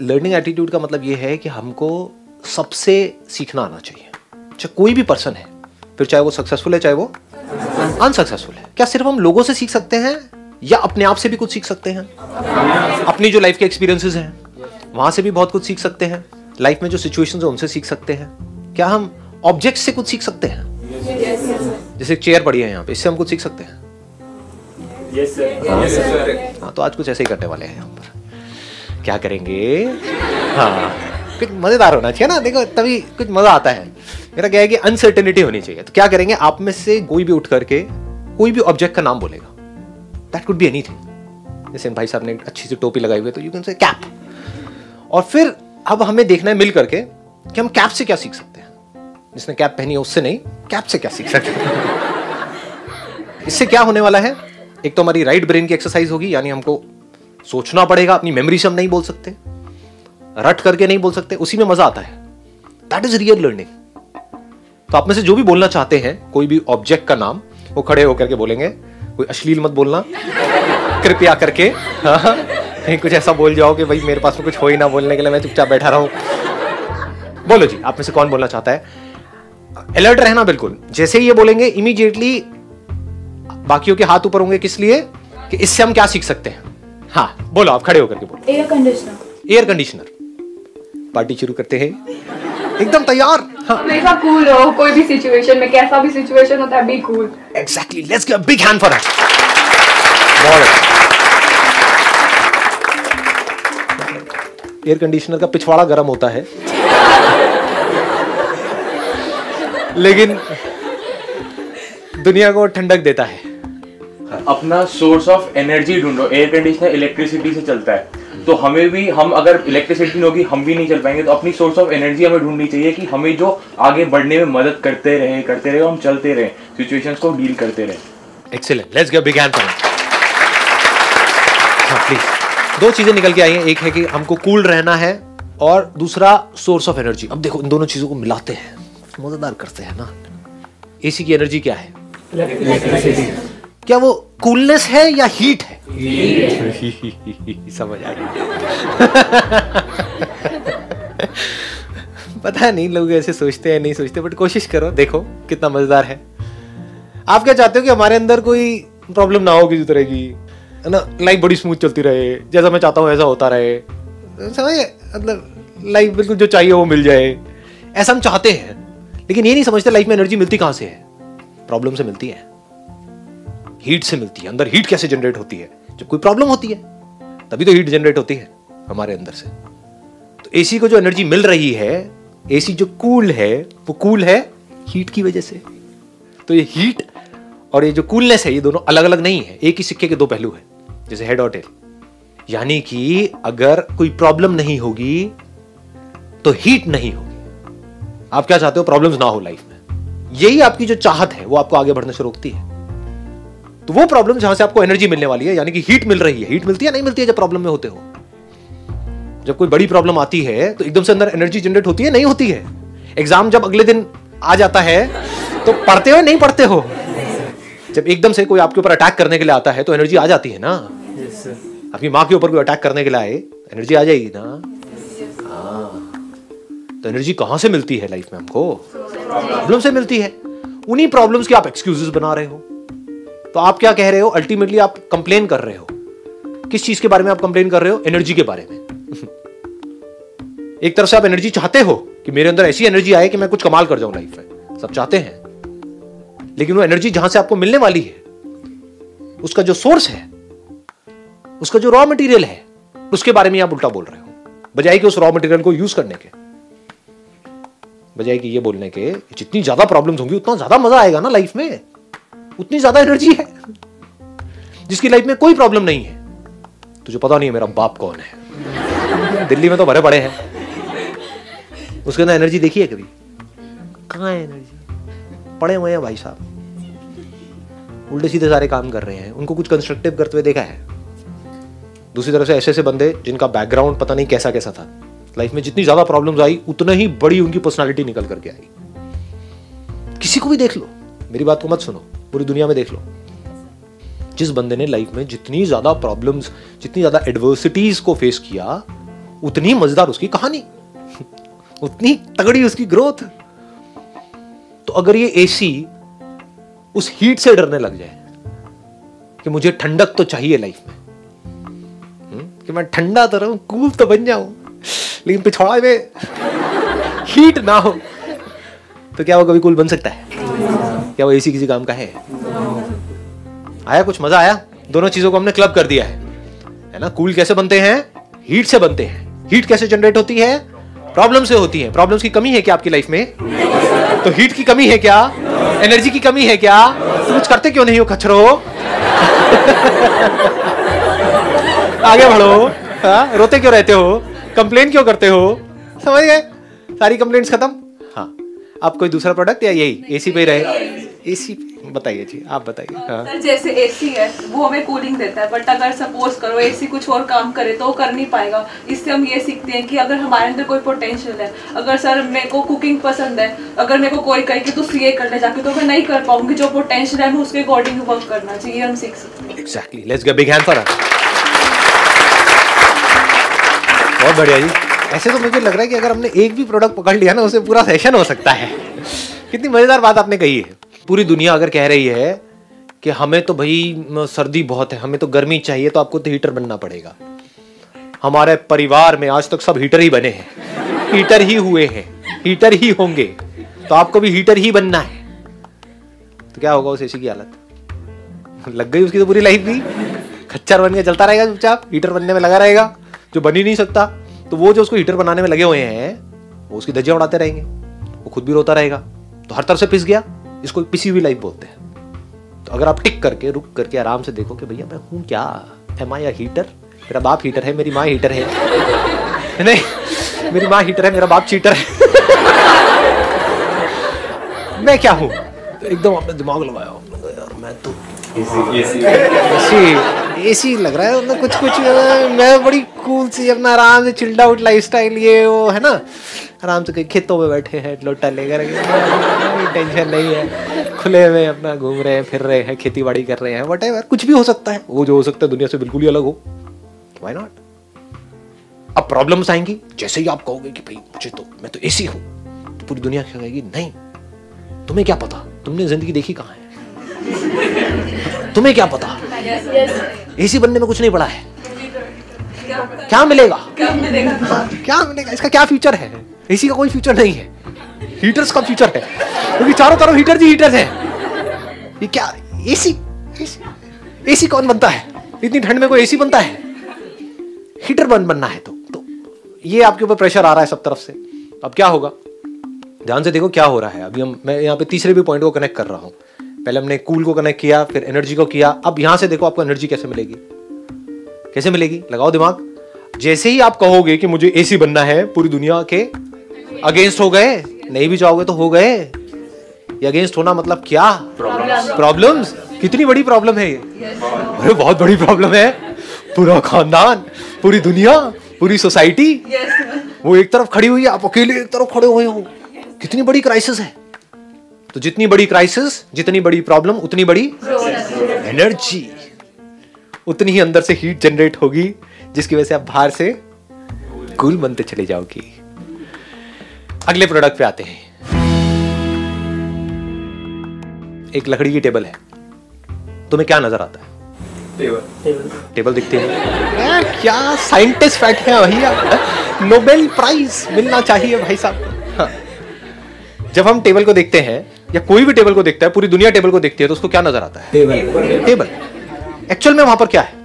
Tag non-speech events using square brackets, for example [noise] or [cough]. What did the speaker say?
Learning attitude का मतलब ये है कि हमको सबसे सीखना आना चाहिए। चाहे कोई भी पर्सन है फिर चाहे वो सक्सेसफुल है चाहे वो अनसक्सेसफुल है। क्या सिर्फ़ हम लोगों से सीख सकते हैं या अपने आप से भी कुछ सीख सकते हैं? अपनी जो लाइफ के एक्सपीरियंसेस हैं वहाँ से भी बहुत कुछ सीख सकते हैं। लाइफ में जो सिचुएशंस है उनसे सीख सकते हैं। क्या हम ऑब्जेक्ट से कुछ सीख सकते हैं? जैसे चेयर पड़ी है यहाँ पे इससे हम कुछ सीख सकते हैं? हाँ तो आज कुछ ऐसे ही करने वाले हैं यहाँ पर। क्या करेंगे? हाँ। कुछ मज़ेदार होना चाहिए ना। देखो, तभी कुछ मज़ा आता है। मेरा क्या है कि अनसर्टेनिटी होनी चाहिए। तो क्या करेंगे? आप में से कोई भी उठ करके, कोई भी ऑब्जेक्ट का नाम बोलेगा। दैट कुड बी एनीथिंग जैसे भाई साहब ने अच्छी सी टोपी लगाई हुई है तो यू कैन से कैप और फिर अब हमें देखना है मिल करके कि हम कैप से क्या सीख सकते हैं। जिसने कैप पहनी है, उससे नहीं कैप से क्या सीख सकते हैं? इससे क्या होने वाला है? एक तो हमारी राइट ब्रेन की एक्सरसाइज होगी, यानी हमको सोचना पड़ेगा, अपनी मेमोरी से हम नहीं बोल सकते, रट करके नहीं बोल सकते, उसी में मज़ा आता है। दैट इज़ रियल लर्निंग तो आप में से जो भी बोलना चाहते हैं, कोई भी ऑब्जेक्ट का नाम, वो खड़े होकर के बोलेंगे, कोई अश्लील मत बोलना, कृपया करके हाँ कुछ ऐसा बोल जाओ कि भाई मेरे पास में कुछ हो ही ना बोलने के लिए, मैं चुपचाप बैठा रहूँ। बोलो जी, आप में से कौन बोलना चाहता है? अलर्ट रहना बिल्कुल। जैसे ही ये बोलेंगे इमीडिएटली बाकियों के हाथ ऊपर होंगे किस लिए? कि इससे हम क्या सीख सकते हैं? हाँ बोलो आप खड़े होकर के बोलो। Air conditioner air conditioner party शुरू करते हैं। एकदम तैयार। हाँ। हमेशा कूल रहो कोई भी सिचुएशन में कैसा भी सिचुएशन होता है be cool exactly let's give a big hand for that बहुत एयर कंडीशनर का पिछवाड़ा गर्म होता है। लेकिन दुनिया को ठंडक देता है। अपना सोर्स ऑफ़ एनर्जी ढूंढो एयर कंडीशनर इलेक्ट्रिसिटी से चलता है। तो हमें भी हम अगर इलेक्ट्रिसिटी नहीं होगी हम भी नहीं चल पाएँगे। तो अपनी सोर्स ऑफ़ एनर्जी हमें ढूंढनी चाहिए कि हमें जो आगे बढ़ने में मदद करते रहे करते रहे हम चलते रहे सिचुएशंस को डील करते रहे। Excellent let's give big hand हाँ प्लीज़ दो चीज़ें निकल के आई हैं। एक है कि हमको कूल रहना है और दूसरा सोर्स ऑफ़ एनर्जी अब देखो इन दोनों चीज़ों को मिलाते हैं। मज़ेदार करते हैं ना। एसी की एनर्जी क्या है? क्या वो कूलनेस है या हीट है? [laughs] समझ आ गया। [laughs] पता नहीं, लोग ऐसे सोचते हैं, नहीं सोचते बट कोशिश करो, देखो कितना मज़ेदार है। आप क्या चाहते हो कि हमारे अंदर कोई प्रॉब्लम ना हो किसी तरह की? ना लाइफ बड़ी स्मूथ चलती रहे, जैसा मैं चाहता हूँ ऐसा होता रहे। समझे? मतलब लाइफ बिल्कुल जो चाहिए वो मिल जाए। ऐसा हम चाहते हैं, लेकिन ये नहीं समझते लाइफ में एनर्जी मिलती कहाँ से है। प्रॉब्लम से मिलती है। हीट से मिलती है। अंदर हीट कैसे जनरेट होती है? जब कोई प्रॉब्लम होती है, तभी तो हीट जनरेट होती है हमारे अंदर से। तो एसी को जो एनर्जी मिल रही है एसी जो कूल है, वो कूल है हीट की वजह से। तो ये हीट और ये जो कूलनेस है, ये दोनों अलग अलग नहीं है। एक ही सिक्के के दो पहलू है, जैसे हेड और टेल यानी कि अगर कोई प्रॉब्लम नहीं होगी तो हीट नहीं होगी। आप क्या चाहते हो? प्रॉब्लम्स ना हो लाइफ में। यही आपकी जो चाहत है, वो आपको आगे बढ़ने से रोकती है। तो वो प्रॉब्लम जहाँ से आपको एनर्जी मिलने वाली है यानी कि हीट मिल रही है। हीट मिलती है नहीं मिलती है जब प्रॉब्लम में होते हो। जब कोई बड़ी प्रॉब्लम आती है तो एकदम से अंदर एनर्जी जनरेट होती है नहीं होती है। एग्ज़ाम जब अगले दिन आ जाता है तो पढ़ते हो नहीं पढ़ते हो? जब एकदम से कोई आपके ऊपर अटैक करने के लिए आता है तो एनर्जी आ जाती है ना? आपकी माँ के ऊपर कोई अटैक करने के लिए आए एनर्जी आ जाएगी ना? हाँ। तो एनर्जी कहाँ से मिलती है लाइफ में हमको? प्रॉब्लम से मिलती है। उन्हीं प्रॉब्लम्स के आप एक्सक्यूजेस बना रहे हो। तो आप क्या कह रहे हो? अल्टीमेटली आप कंप्लेन कर रहे हो। किस चीज़ के बारे में आप कंप्लेन कर रहे हो? एनर्जी के बारे में। एक तरफ़ से आप एनर्जी चाहते हो कि मेरे अंदर ऐसी एनर्जी आए कि मैं कुछ कमाल कर जाऊँ लाइफ में। सब चाहते हैं। लेकिन वो एनर्जी जहाँ से आपको मिलने वाली है, उसका जो सोर्स है, उसका जो रॉ मटेरियल है, उसके बारे में आप उल्टा बोल रहे हो। बजाय कि उस रॉ मटेरियल को यूज़ करने के। बजाय कि ये बोलने के, जितनी ज़्यादा प्रॉब्लम्स होंगी, उतना ज़्यादा मज़ा आएगा ना लाइफ में। उतनी ज़्यादा एनर्जी है, जिसकी लाइफ में कोई प्रॉब्लम नहीं है। तुझे पता नहीं है मेरा बाप कौन है। दिल्ली में तो भरे पड़े हैं। उसके अंदर एनर्जी देखी है कभी? कहाँ है एनर्जी पड़े हुए हैं भाई साहब। उल्टे सीधे सारे काम कर रहे हैं। उनको कुछ कंस्ट्रक्टिव करते हुए देखा है। दूसरी तरफ़ से ऐसे ऐसे बंदे जिनका बैकग्राउंड पता नहीं कैसा कैसा था। लाइफ में जितनी ज़्यादा प्रॉब्लम्स आई, उतना ही बड़ी उनकी पर्सनालिटी निकल करके आई। किसी को भी देख लो। मेरी बात को मत सुनो। पूरी दुनिया में देख लो। जिस बंदे ने लाइफ में जितनी ज़्यादा प्रॉब्लम्स जितनी ज़्यादा एडवर्सिटीज को फेस किया उतनी मज़ेदार उसकी कहानी [laughs] उतनी तगड़ी उसकी ग्रोथ तो अगर ये एसी उस हीट से डरने लग जाए कि मुझे ठंडक तो चाहिए लाइफ में हम्म, कि मैं ठंडा तो रहूँ कूल तो बन जाऊँ लेकिन पिछौड़ा में [laughs] हीट ना हो तो क्या वो कभी कूल बन सकता है? क्या वो एसी किसी काम का है? आया कुछ? मज़ा आया? दोनों चीज़ों को हमने क्लब कर दिया है। है ना? कूल कैसे बनते हैं? हीट से बनते हैं। हीट कैसे जनरेट होती है? प्रॉब्लम से होती है। प्रॉब्लम्स की कमी है क्या आपकी लाइफ में? तो हीट की कमी है क्या? एनर्जी की कमी है क्या? तो कुछ करते क्यों नहीं हो खचरो [laughs] आगे बढ़ो। हाँ? रोते क्यों रहते हो? कंप्लेन क्यों करते हो? समझ गए? सारी कंप्लेंट्स खत्म? हाँ। आप कोई दूसरा प्रोडक्ट या यही? एसी पे रहे? एसी बताइए जी आप बताइए हाँ। सर जैसे एसी है वो हमें कूलिंग देता है बट अगर सपोज़ करो एसी कुछ और काम करे तो वो कर नहीं पाएगा। इससे हम ये सीखते हैं कि अगर हमारे अंदर कोई पोटेंशियल है अगर सर मेरे को कुकिंग पसंद है अगर मेरे को कोई कहे कि तू सीए कर ले जाके तो मैं नहीं कर पाऊँगी। जो पोटेंशियल है मैं उसके अकॉर्डिंग वर्क करना चाहिए हम सीख सकते हैं। Exactly let's get big hand for बहुत बढ़िया जी। ऐसे तो मुझे लग रहा है कि अगर हमने एक भी प्रोडक्ट पकड़ लिया ना उसे पूरा सेशन हो सकता है। कितनी मज़ेदार बात आपने कही है। पूरी दुनिया अगर कह रही है कि हमें तो भाई सर्दी बहुत है, हमें तो गर्मी चाहिए तो आपको तो हीटर बनना पड़ेगा। हमारे परिवार में आज तक सब हीटर ही बने हैं। हीटर ही हुए हैं, हीटर ही होंगे तो आपको भी हीटर ही बनना है। तो क्या होगा उस एसी की हालत? लग गई उसकी तो पूरी लाइफ भी। खच्चर बन के चलता रहेगा चुपचाप, हीटर बनने में लगा रहेगा, जो बन ही नहीं सकता। तो वो जो उसको हीटर बनाने में लगे हुए हैं, वो उसकी धज्जियाँ उड़ाते रहेंगे, वो खुद भी रोता रहेगा। तो हर तरफ़ से पिस गया। इसको पिसी हुई लाइफ बोलते हैं। तो अगर आप टिक करके रुक करके आराम से देखो कि भैया मैं हूँ क्या? एम आई हीटर मेरा बाप हीटर है मेरी माँ हीटर है। [laughs] नहीं मेरी माँ हीटर है मेरा बाप चीटर है। [laughs] मैं क्या हूँ? तो एकदम आपने दिमाग लगाया। यार मैं तो एसी एसी लग रहा है मतलब कुछ कुछ मैं बड़ी कूल सी अपना आराम से चिल्ड आउट लाइफ स्टाइल ये वो है ना? आराम से कहीं खेतों में बैठे हैं, लोटा लेकर टेंशन नहीं है। खुले में अपना घूम रहे हैं, फिर रहे हैं खेती बाड़ी कर रहे हैं वट कुछ भी हो सकता है। वो जो हो सकता है, दुनिया से बिल्कुल ही अलग हो। वाई नॉट अब प्रॉब्लम्स आएँगी, जैसे ही आप कहोगे कि भाई, मुझे तो मैं तो एसी हूँ। तो पूरी दुनिया क्या कहेगी, नहीं, तुम्हें क्या पता? तुमने ज़िंदगी देखी कहाँ है? तुम्हें क्या पता? एसी बनने में कुछ नहीं पड़ा है। क्या मिलेगा? क्या मिलेगा? इसका क्या फ्यूचर है? एसी का कोई फ्यूचर नहीं है। हीटर्स का फ्यूचर है। क्योंकि चारों तरफ़ हीटर जी हीटर है। ये क्या एसी एसी कौन बनता है? इतनी ठंड में कोई एसी बनता है? हीटर बन, बनना है तो। तो ये आपके ऊपर प्रेशर आ रहा है सब तरफ़ से। अब क्या होगा? ध्यान से देखो क्या हो रहा है। अभी हम, मैं यहाँ पे तीसरे भी पॉइंट को कनेक्ट कर रहा हूँ। पहले हमने कूल को कनेक्ट किया, फिर एनर्जी को किया। अब यहाँ से देखो आपको एनर्जी कैसे मिलेगी। कैसे मिलेगी? लगाओ दिमाग। जैसे ही आप कहोगे कि मुझे एसी बनना है पूरी दुनिया के अगेंस्ट हो गए? नहीं भी चाहोगे तो हो गए। ये अगेंस्ट होना मतलब क्या? प्रॉब्लम्स कितनी बड़ी प्रॉब्लम है ये? अरे बहुत बड़ी प्रॉब्लम है। पूरा खानदान पूरी दुनिया पूरी सोसाइटी वो एक तरफ़ खड़ी हुई है आप अकेले एक तरफ़ खड़े हुए हो। कितनी बड़ी क्राइसिस है। तो जितनी बड़ी क्राइसिस जितनी बड़ी प्रॉब्लम उतनी बड़ी एनर्जी उतनी ही अंदर से हीट जनरेट होगी जिसकी वजह से आप बाहर से कूल बनते चले जाओगी। अगले प्रोडक्ट पे आते हैं। एक लकड़ी की टेबल है। तुम्हें क्या नज़र आता है? टेबल दिखती है। यार क्या साइंटिस्ट फैक्ट है भैया? नोबेल प्राइज मिलना चाहिए भाई साहब हाँ। जब हम टेबल को देखते हैं या कोई भी टेबल को देखता है पूरी दुनिया टेबल को देखती है तो उसको क्या नज़र आता है? टेबल टेबल एक्चुअल में वहाँ पर क्या है?